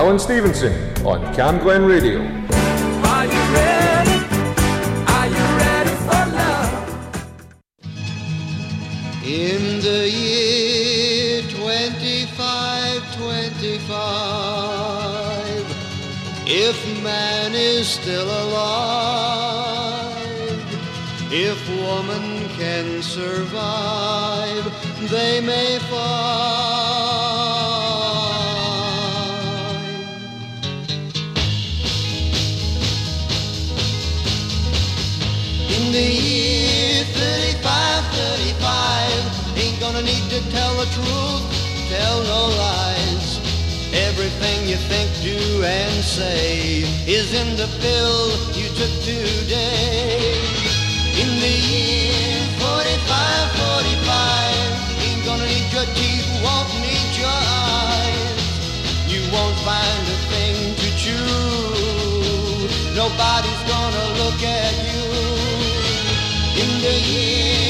presents Alan Stevenson on Cam Glen Radio. Are you ready? Are you ready for love? In the year 2525, if man is still alive, if woman can survive, they may find. Think, do, and say is in the pill you took today. In the year 45, 45, ain't gonna need your teeth, won't need your eyes. You won't find a thing to chew. Nobody's gonna look at you. In the year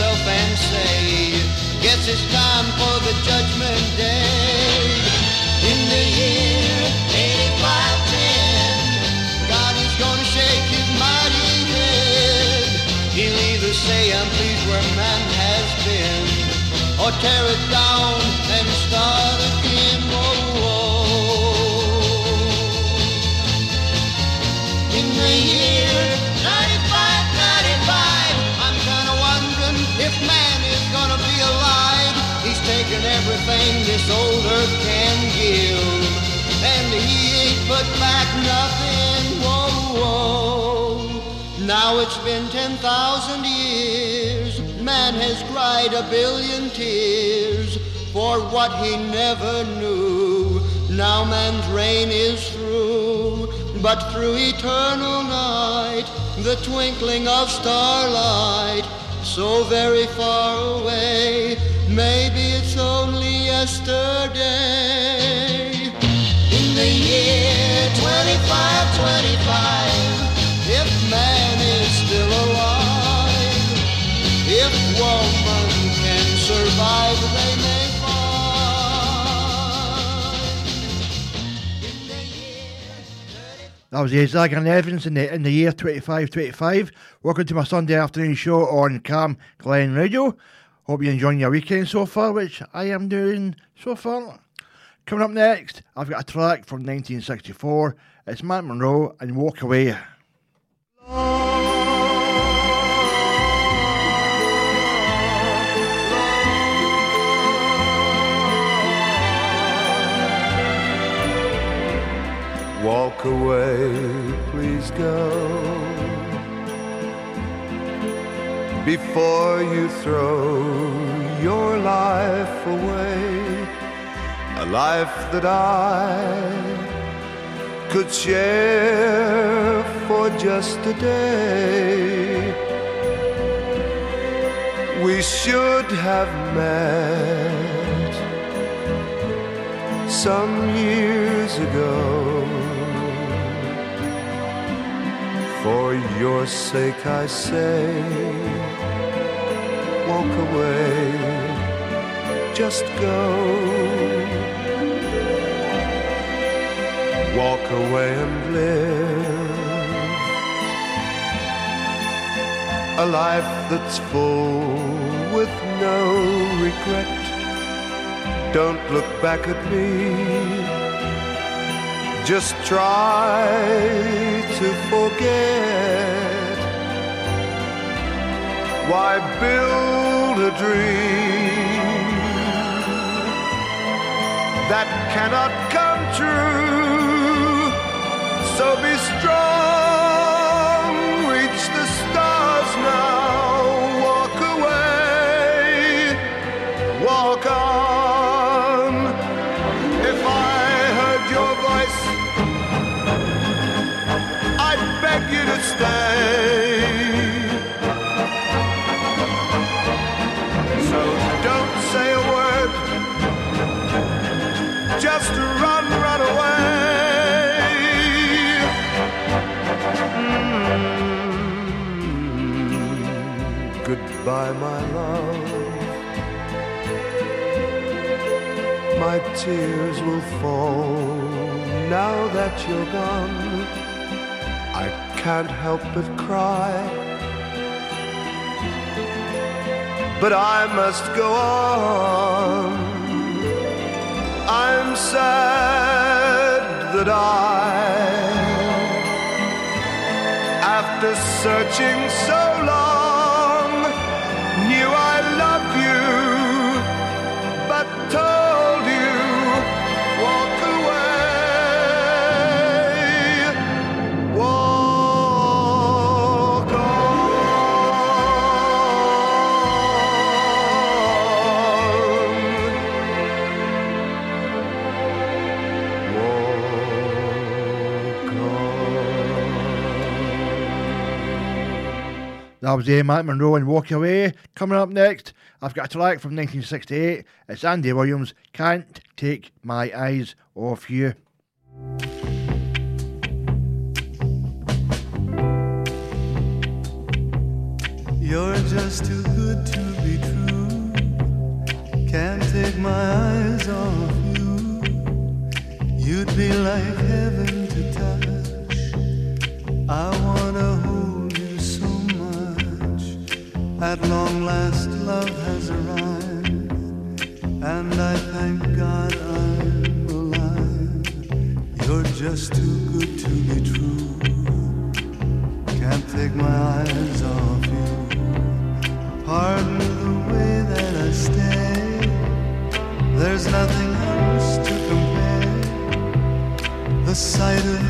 Himself and say, Guess it's time for the judgment day. In the year 8510, God is gonna shake his mighty head. He'll either say, I'm pleased where man has been, or tear it down and start put back nothing. Whoa, whoa. Now it's been 10,000 years. Man has cried a billion tears for what he never knew. Now man's reign is through, but through eternal night, the twinkling of starlight, so very far away, maybe it's only yesterday. That was Zager and Evans in the in the year 2525. Welcome to my Sunday afternoon show on Cam Glen Radio. Hope you're enjoying your weekend so far, which I am doing so far. Coming up next, I've got a track from 1964. It's Matt Monro and Walk Away. Walk away, please go. Before you throw your life away, life that I could share for just a day. We should have met some years ago. For your sake, I say, walk away, just go. Walk away and live a life that's full with no regret. Don't look back at me. Just try to forget. Why build a dream that cannot be Goodbye, my love. My tears will fall now that you're gone. I can't help but cry. But I must go on. I'm sad that I, after searching so That was A. Matt Monro and Walk Away. Coming up next, I've got a track from 1968. It's Andy Williams, Can't Take My Eyes Off You. You're just too good to be true. Can't take my eyes off you. You'd be like heaven to touch. I wanna hold. At long last, love has arrived, and I thank God I'm alive. You're just too good to be true. Can't take my eyes off you. Pardon the way that I stay. There's nothing else to compare. The sight of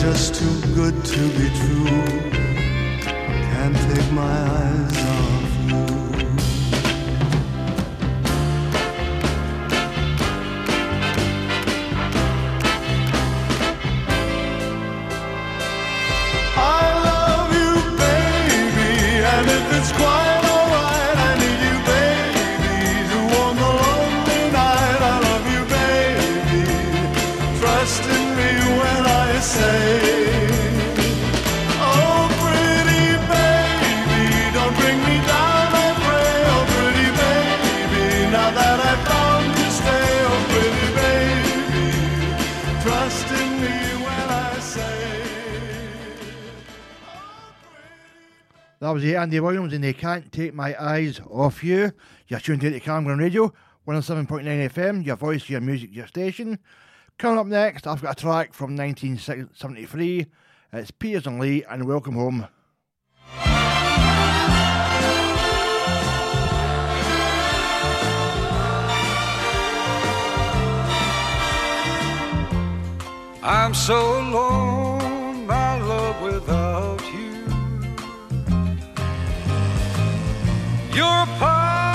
just too good to be true. Can't take my eyes off you. I love you, baby, and if it's I need you, baby, to warm the lonely night. I love you, baby. Trust in me when I say, That was the Andy Williams and they can't take my eyes off you. You're tuned in to Camglen Radio, 107.9 FM, your voice, your music, your station. Coming up next, I've got a track from 1973. It's Peters and Lee and Welcome Home. I'm so alone, my love, without you. You're part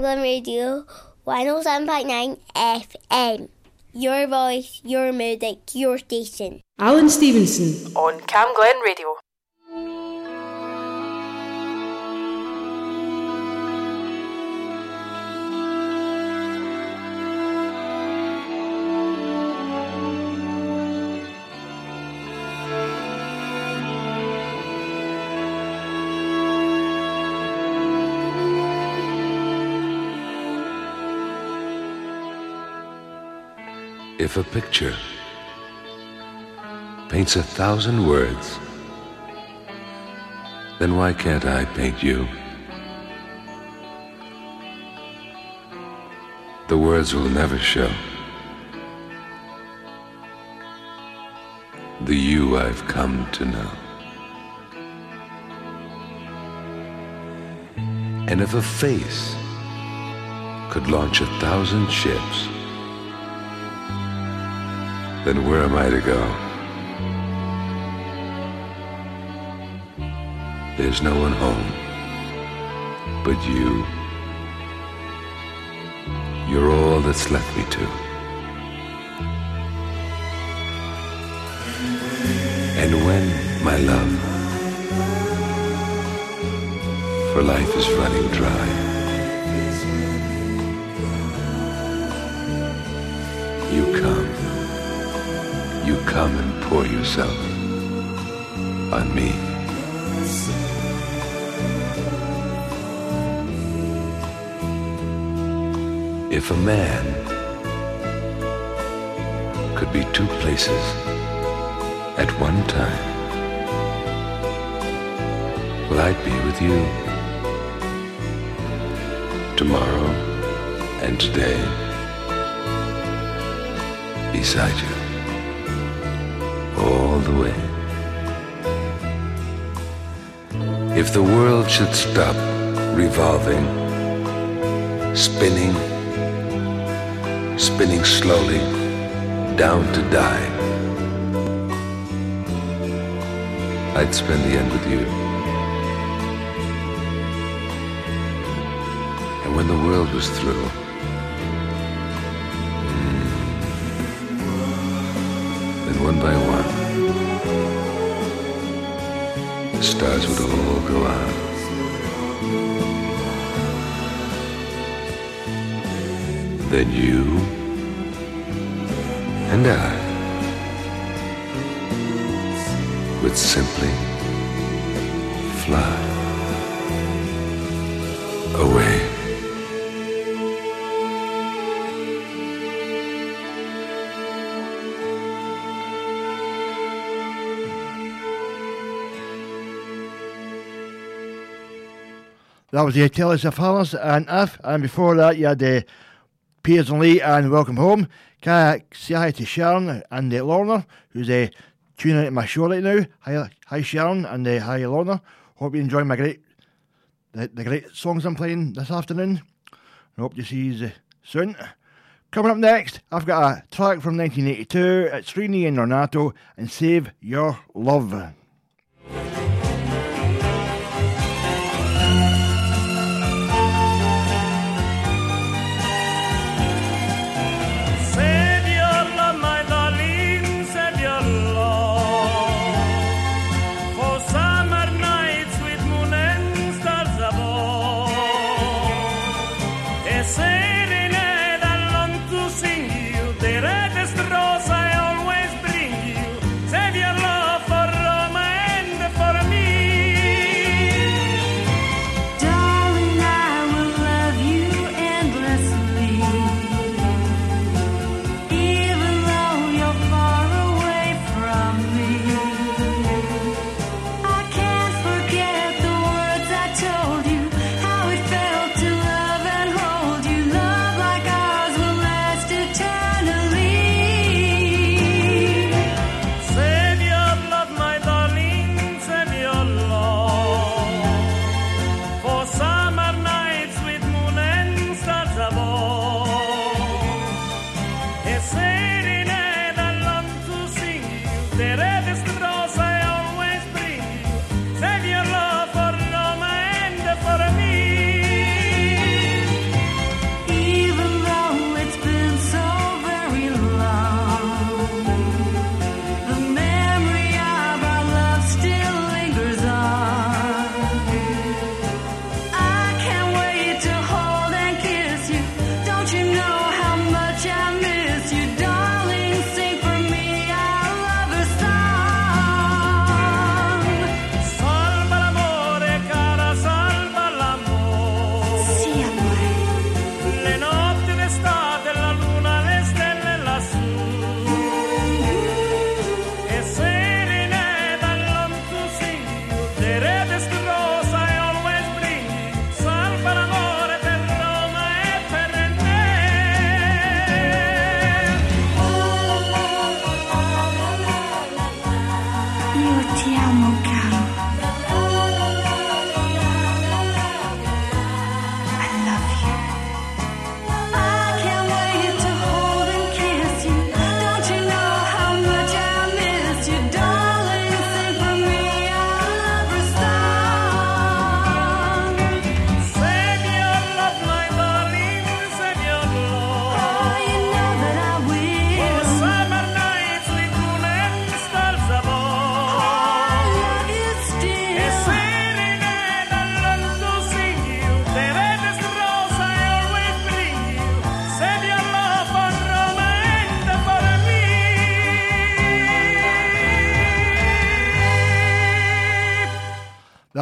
listening to Camglen Radio 107.9 FM. Your voice, your music, your station. Alan Stevenson. on Cam Glen Radio. If a picture paints a thousand words, then why can't I paint you? The words will never show the you I've come to know. And if a face could launch a thousand ships, then where am I to go? There's no one home but you. You're all that's left me to. And when, my love, for life is running dry, you come, come and pour yourself on me. If a man could be two places at one time, well, I'd be with you tomorrow and today beside you If the world should stop revolving, spinning, spinning slowly down to die, I'd spend the end with you. And when the world was through, mm, then one by one, the stars would all go out. Then you and I would simply fly That was the Telly Savalas and If, and before that you had the Peters and Lee and Welcome Home. Can I say hi to Sharon and uh, Lorna, who's uh, tuning into my show right now. Hi, hi Sharon and uh, hi Lorna. Hope you enjoy my great the, the great songs I'm playing this afternoon. I hope you see you uh, soon. Coming up next, I've got a track from 1982. It's Renée and Renato and Save Your Love. Seré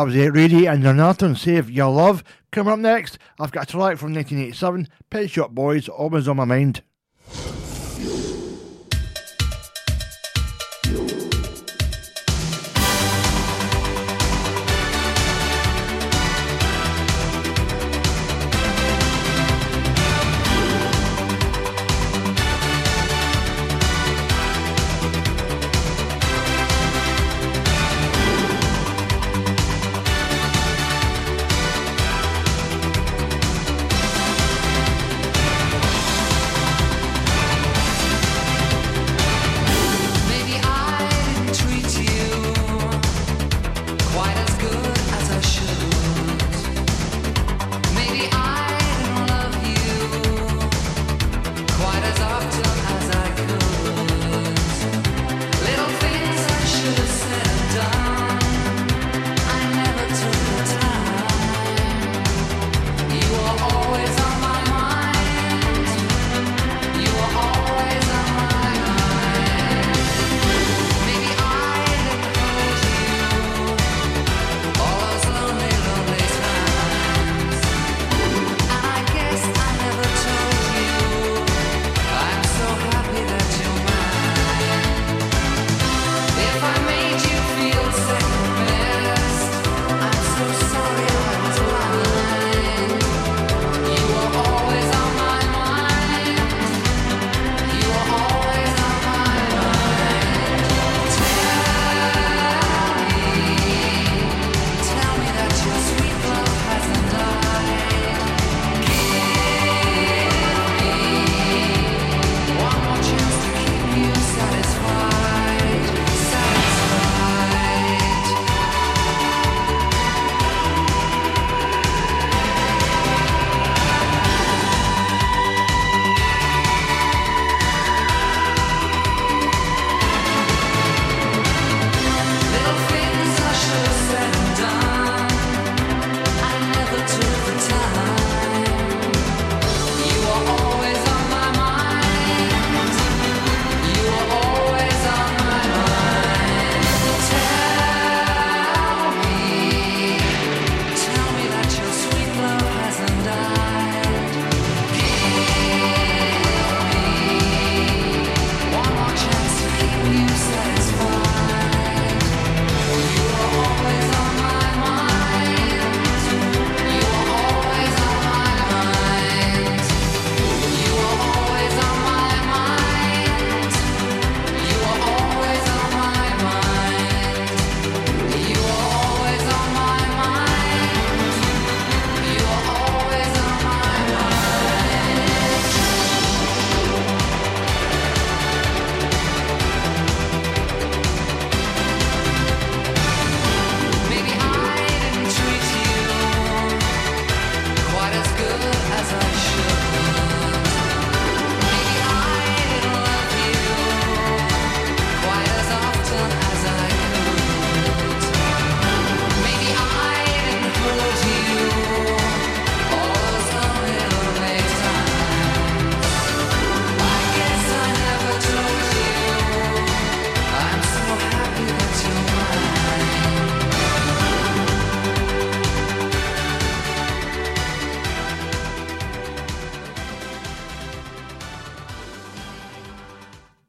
That was it, Renée and Renato Save Your Love. Coming up next, I've got a track from 1987, Pet Shop Boys, Always on My Mind.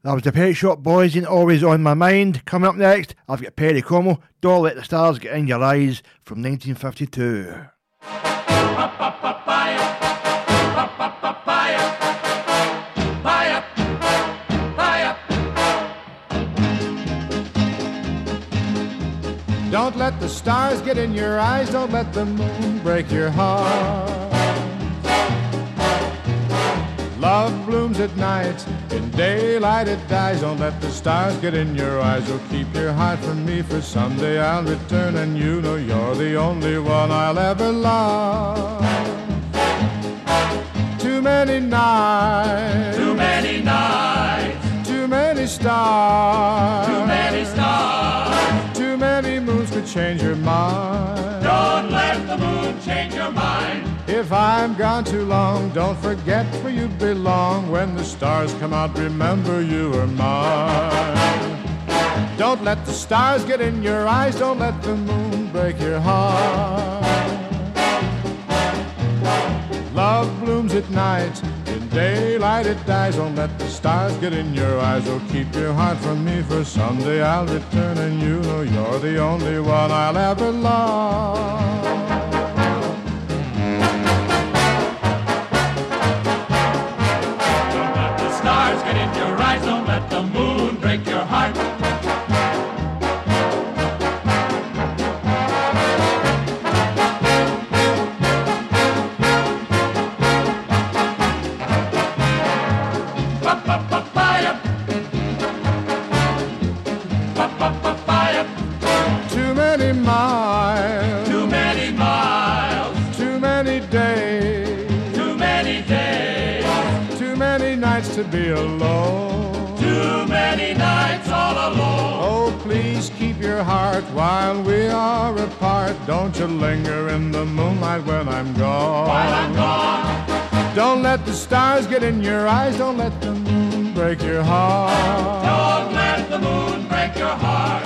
That was the Pet Shop Boys and Always on My Mind. Coming up next, I've got Perry Como, Don't Let the Stars Get in Your Eyes from 1952. Don't let the stars get in your eyes. Don't let the moon break your heart. Love blooms at night. In daylight it dies. Don't let the stars get in your eyes. Oh, keep your heart from me. For someday I'll return, and you know you're the only one I'll ever love. Too many nights. Too many nights, Too many stars. too many stars. Too many moons could change your mind. Don't let the moon change your mind. If I'm gone too long, don't forget where you belong. When the stars come out, remember you are mine. Don't let the stars get in your eyes, don't let the moon break your heart. Love blooms at night, in daylight it dies. Don't let the stars get in your eyes, or keep your heart from me. For someday I'll return, and you know you're the only one I'll ever love. Oh, please keep your heart while we are apart. Don't you linger in the moonlight when I'm gone. While I'm gone, Don't let the stars get in your eyes. Don't let the moon break your heart. don't let the moon break your heart.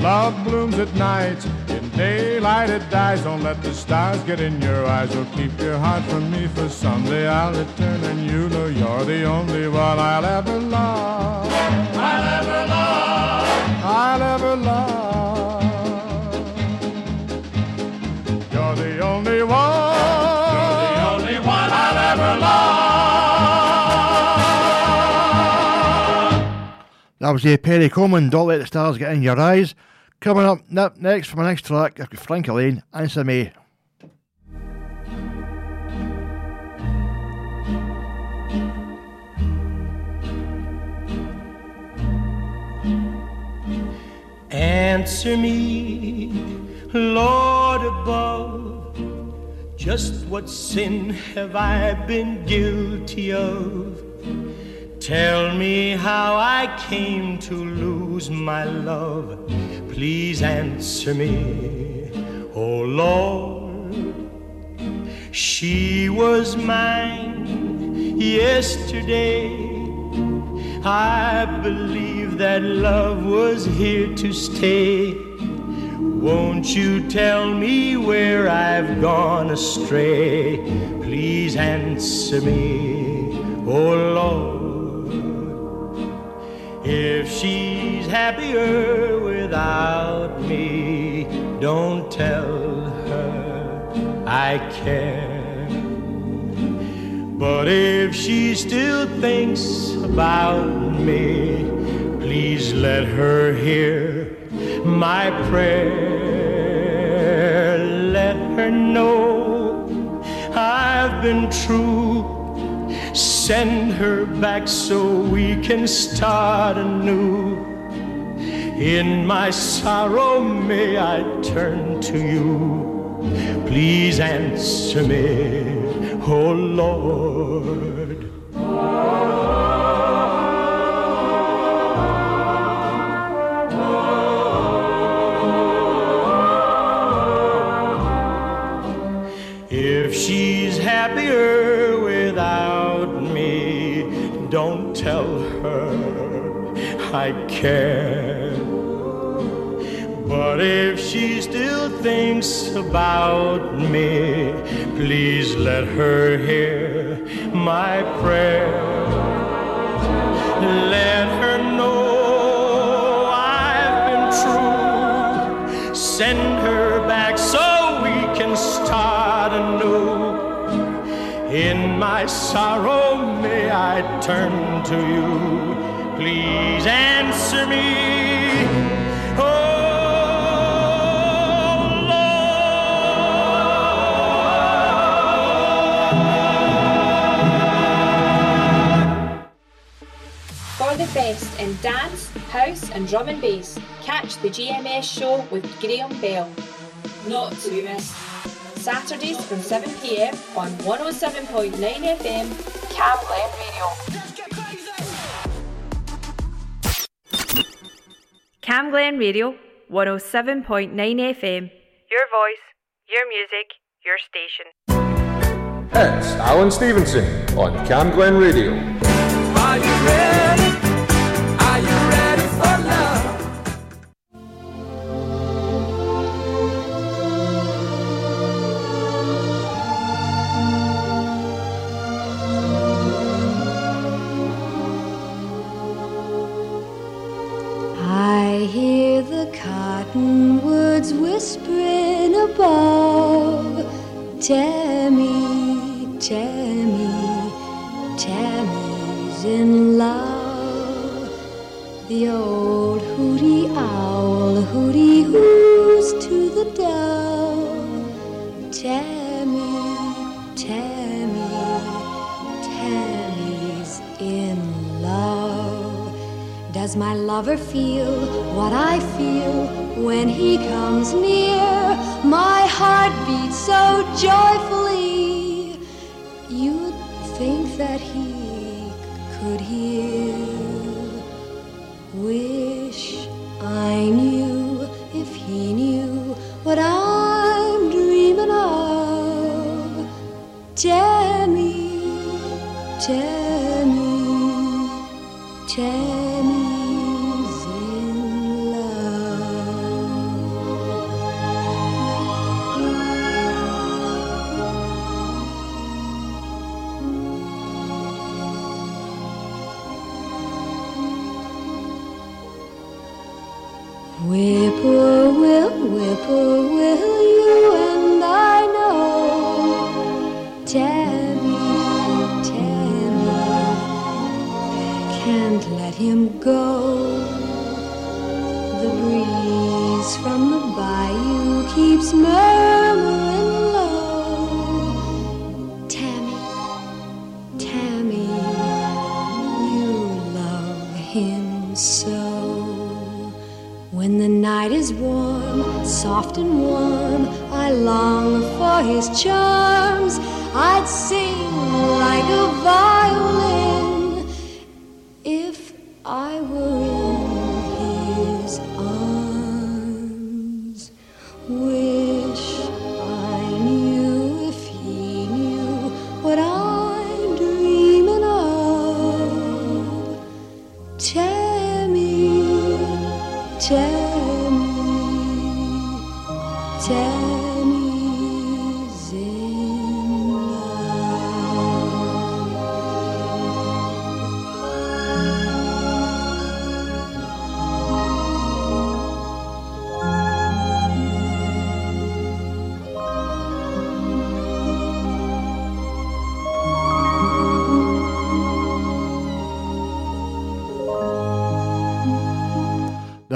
Love blooms at night. In daylight it dies. Don't let the stars get in your eyes. Or keep your heart from me. For someday I'll return and you know you're the only one I'll ever love. I'll ever love. I'll ever love. You're the only one. The only one I'll ever love. That was the Perry Coleman, Don't Let the Stars Get in Your Eyes. Coming up next for my next track, I've got Frankie Laine, Answer Me. Answer me, Lord above. Just what sin have I been guilty of? Tell me how I came to lose my love. Please answer me, oh Lord. She was mine yesterday. I believe that love was here to stay. Won't you tell me where I've gone astray? Please answer me, oh Lord. If she's happier without me, don't tell her I care. But if she still thinks about me, please let her hear my prayer. Let her know I've been true. Send her back so we can start anew. In my sorrow, may I turn to you. Please answer me, oh Lord. If she's happier without me, don't tell her I care. But if she still thinks about me, please let her hear my prayer. Let her know I've been true. Send her back so we can start anew. In my sorrow, may I turn to you. Please answer me. The best in dance, house, and drum and bass, catch the GMS show with Graham Bell. Not to be missed. Saturdays from 7pm on 107.9 FM, Cam Glen Radio. Cam Glen Radio, 107.9 FM. Your voice, your music, your station. It's Alan Stevenson on Cam Glen Radio. Cottonwoods whispering above. Tammy, Tammy, Tammy's in love. The old hooty owl hooty hoos to the dove. Tammy, Does my lover feel what I feel when he comes near? My heart beats so joyfully. You'd think that he could hear. Wish I knew if he knew what I'm dreaming of. Tammy, Tammy, whippoorwill, soft and warm, I long for his charms.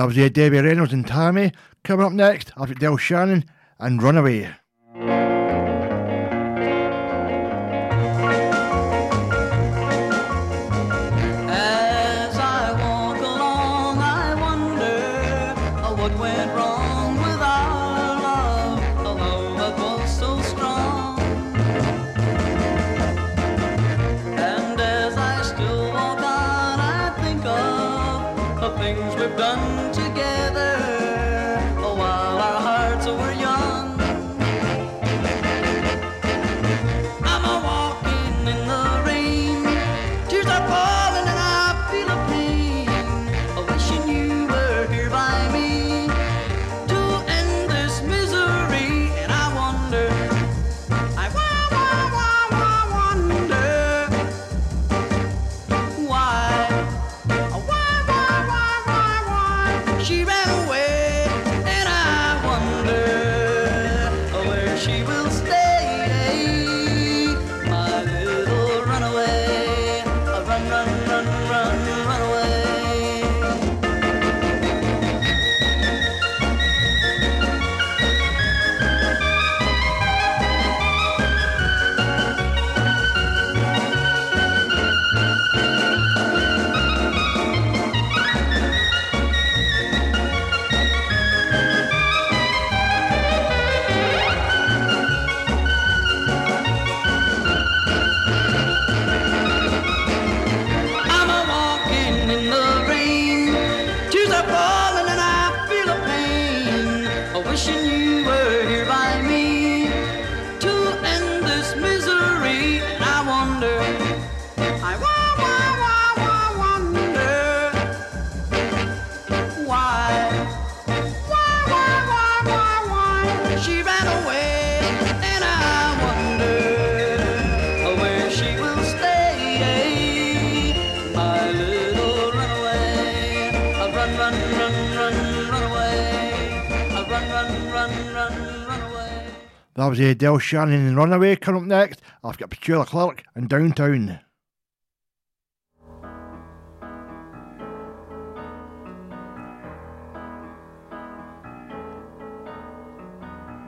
Was uh, Debbie Reynolds and Tammy. Coming up next, I've got Del Shannon and Runaway. As I walk That was a Del Shannon and Runaway. Coming up next, I've got Petula Clark and Downtown.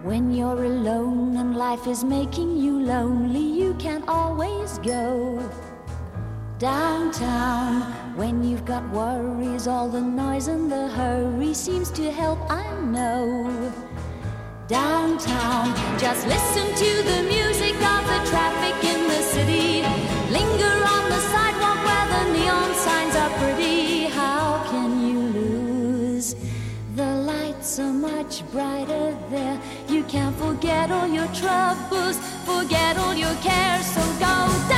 When you're alone and life is making you lonely, you can always go downtown. When you've got worries, all the noise and the hurry seems to help, I know. Downtown, just listen to the music of the traffic in the city. Linger on the sidewalk where the neon signs are pretty. How can you lose? The lights are much brighter there. You can't forget all your troubles, forget all your cares. So go downtown.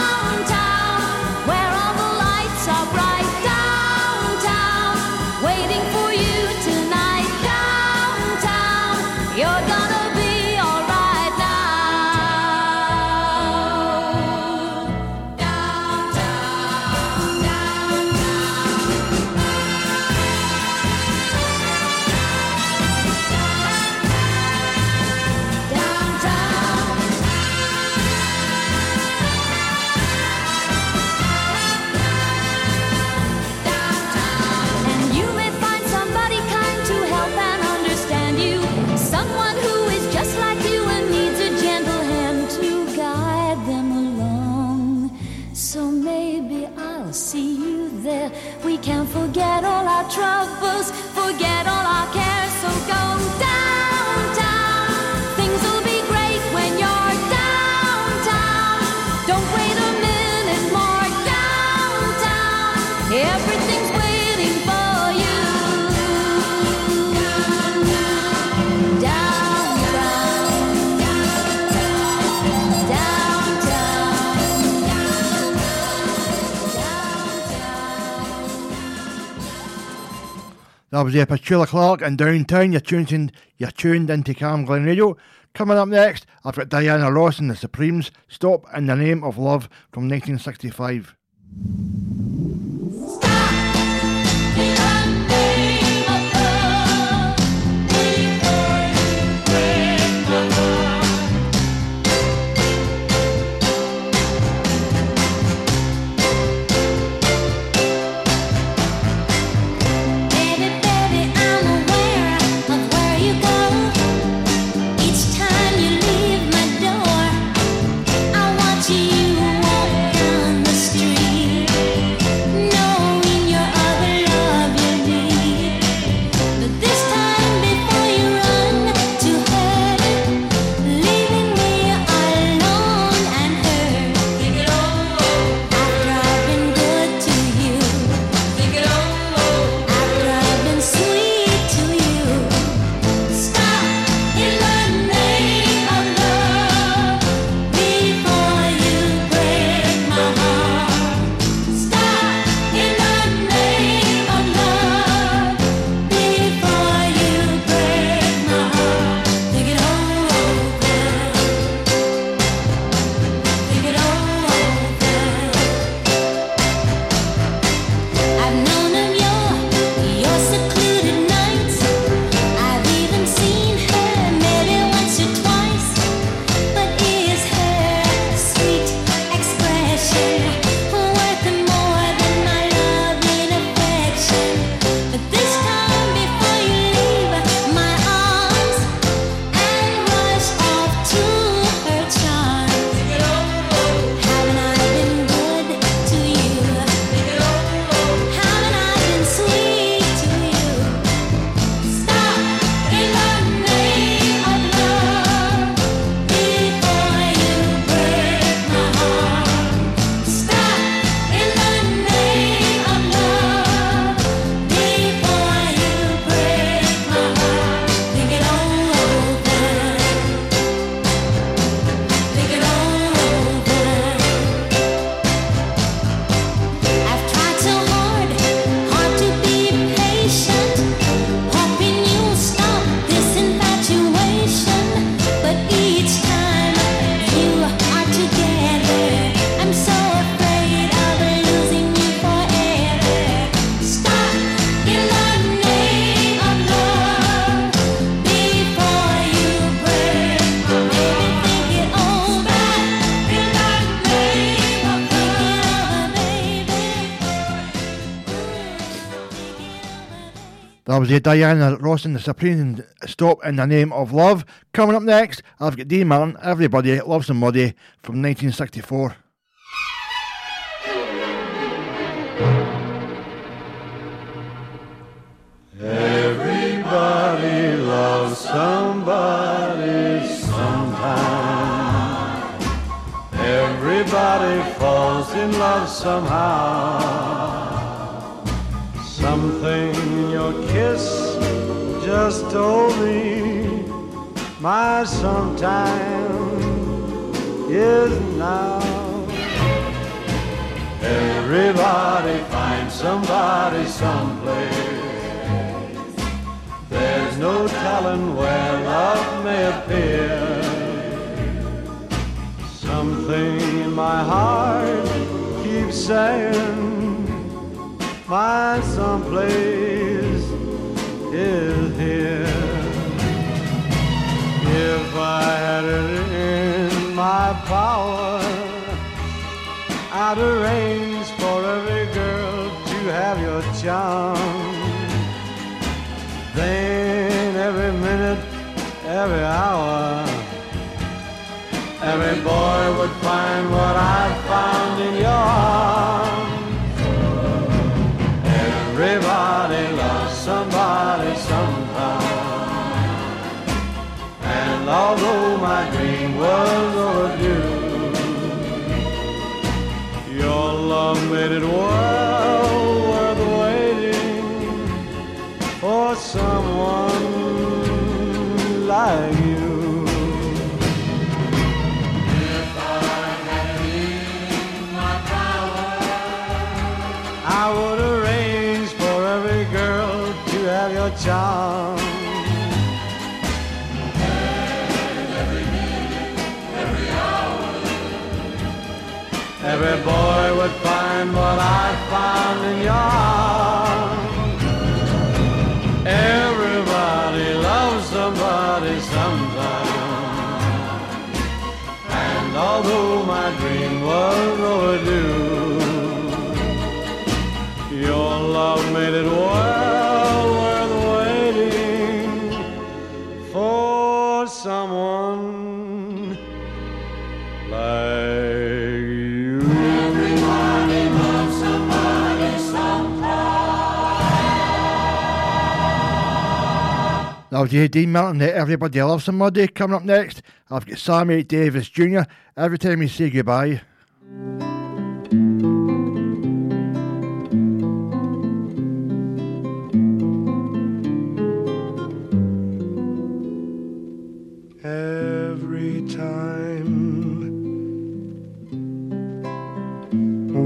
That was uh, Petula Clark and Downtown. You're tuned, in, you're tuned into Camglen Radio. Coming up next, I've got Diana Ross and the Supremes. Stop in the Name of Love from 1965. Diana Ross and the Supreme Stop in the Name of Love. Coming up next, I've got Dean Martin, Everybody Loves Somebody from 1964. Everybody loves somebody sometime. Everybody falls in love somehow. Something in your kiss just told me my sometime is now. Everybody finds somebody someplace. There's no telling where love may appear. Something in my heart keeps saying my someplace is here. If I had it in my power, I'd arrange for every girl to have your charm. Then every minute, every hour, every boy would made it well worth waiting for someone like you. If I had in my power, I would arrange for every girl to have your charm. every boy would what I found in your arms. Everybody loves somebody sometime. And although my dream was overdue, your love made it worth Was you, Dean Martin. Everybody Loves Somebody. Coming up next, I've got Sammy Davis Jr. Every time we say goodbye. Every time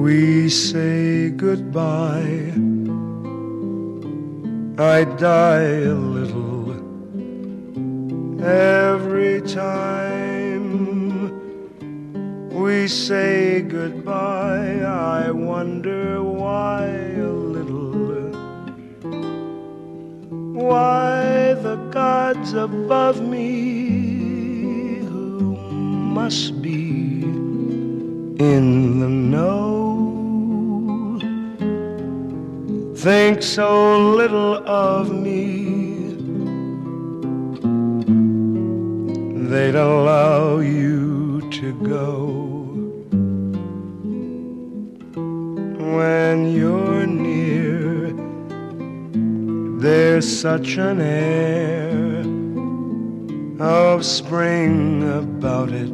we say goodbye, I die. Every time we say goodbye, I wonder why a little. Why the gods above me who must be in the know think so little of me they'd allow you to go when you're near there's such an air of spring about it.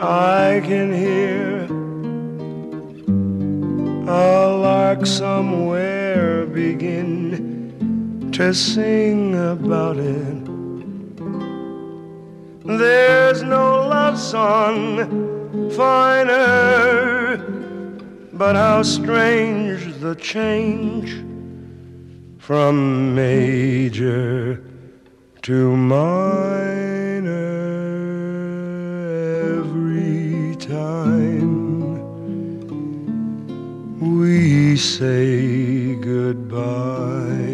I can hear a lark somewhere begin to sing about it. There's no love song finer, but how strange the change from major to minor every time we say goodbye.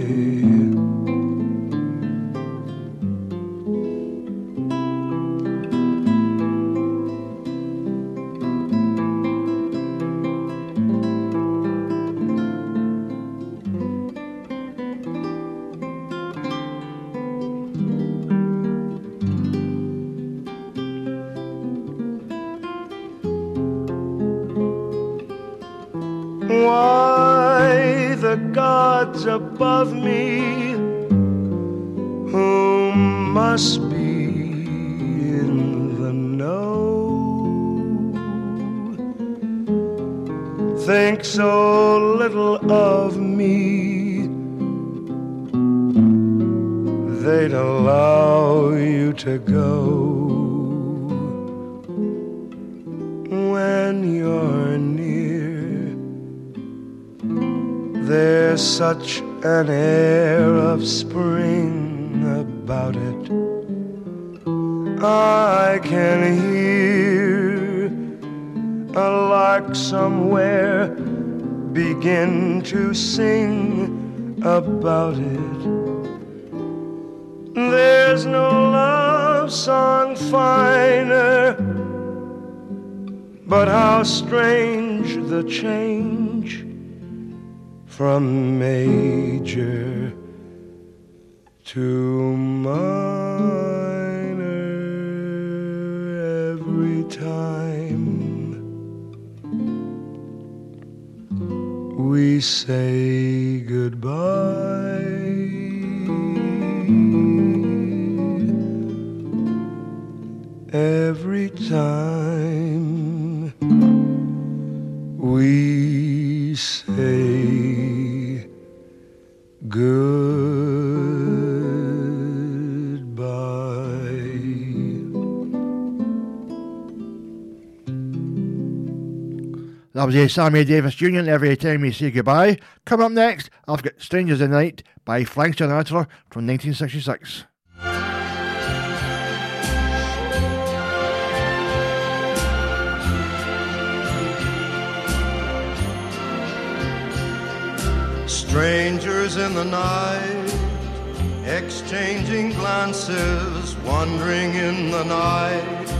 Gods above me who must be in the know. Think so little of me. They'd allow you to go an air of spring about it I can hear a lark somewhere begin to sing about it. There's no love song finer, but how strange the change from major to That was a Sammy Davis Jr. Every time we say goodbye. Come up next, I've got Strangers in the Night by Frank Sinatra from 1966. Strangers in the night, exchanging glances, wandering in the night.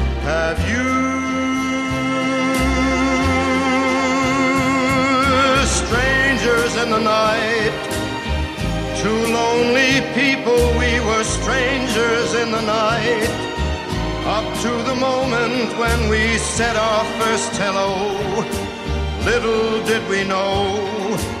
have you. Strangers in the night, two lonely people, we were strangers in the night. Up to the moment when we said our first hello, little did we know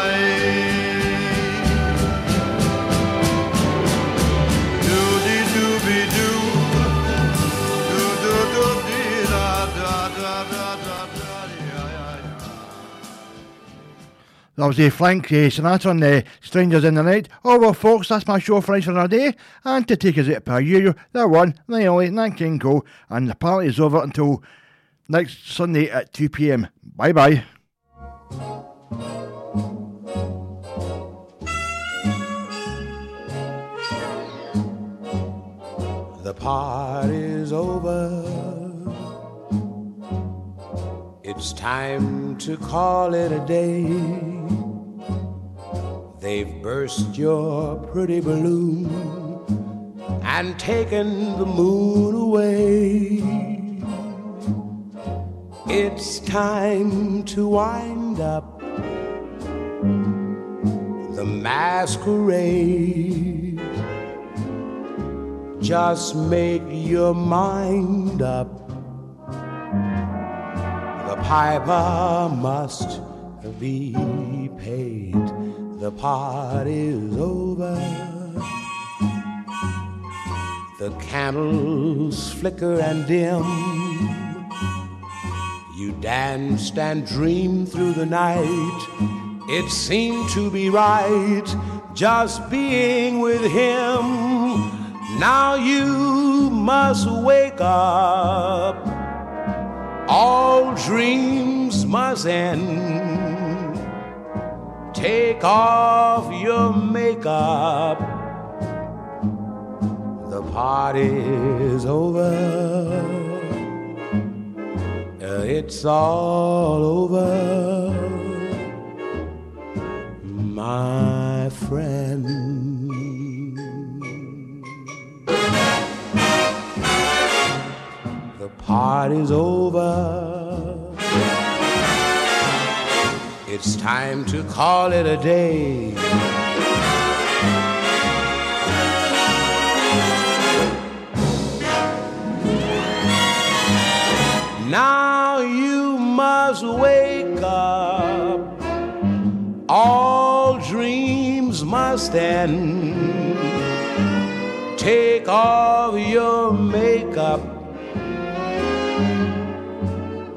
That was uh, Frank uh, Sinatra on uh, Strangers in the Night. Oh well, folks, that's my show for another day. And to take us out per year, the one, the only, Nat King Cole. And the party is over until next Sunday at 2 pm. Bye bye. The party's over. It's time to call it a day. They've burst your pretty balloon, and taken the moon away. It's time to wind up the masquerade. Just make your mind up. The piper must be paid. The party's over. The candles flicker and dim. You danced and dreamed through the night. It seemed to be right just being with him. Now you must wake up. All dreams must end. Take off your makeup. The party's over. Uh, It's all over, my friend. The party's over. It's time to call it a day. Now you must wake up. All dreams must end. Take off your makeup.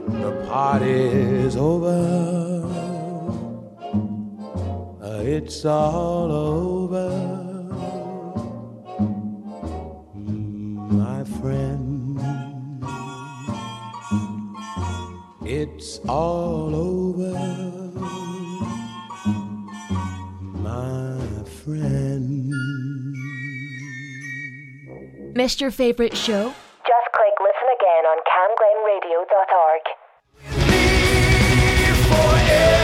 The party's over. It's all over. My friend. It's all over, my friend. Missed your favourite show? Just click listen again on camglenradio.org. Don't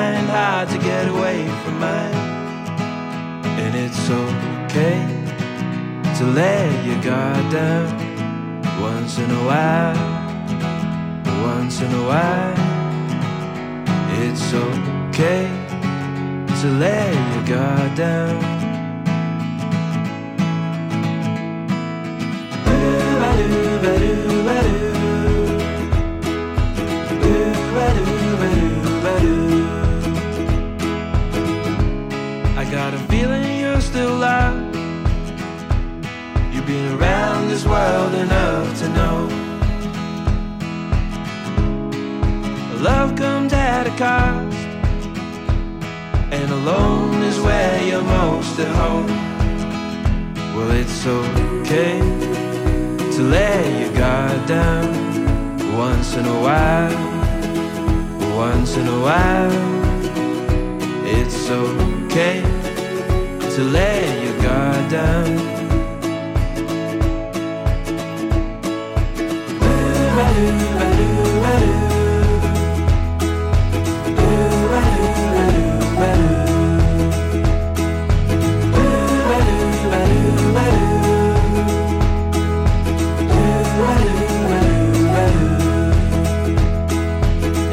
trying hard to get away from mine. And it's okay to let your guard down once in a while. Once in a while. It's okay to let your guard down. I been around this world enough to know. Love comes at a cost, and alone is where you're most at home. Well, it's okay to let your guard down once in a while. Once in a while, it's okay to let your guard down.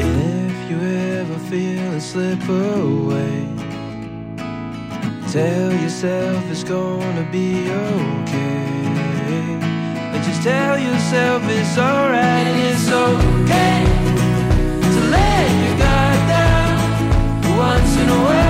And if you ever feel it slip away, tell yourself it's alright and it's okay to let your guard down once in a while.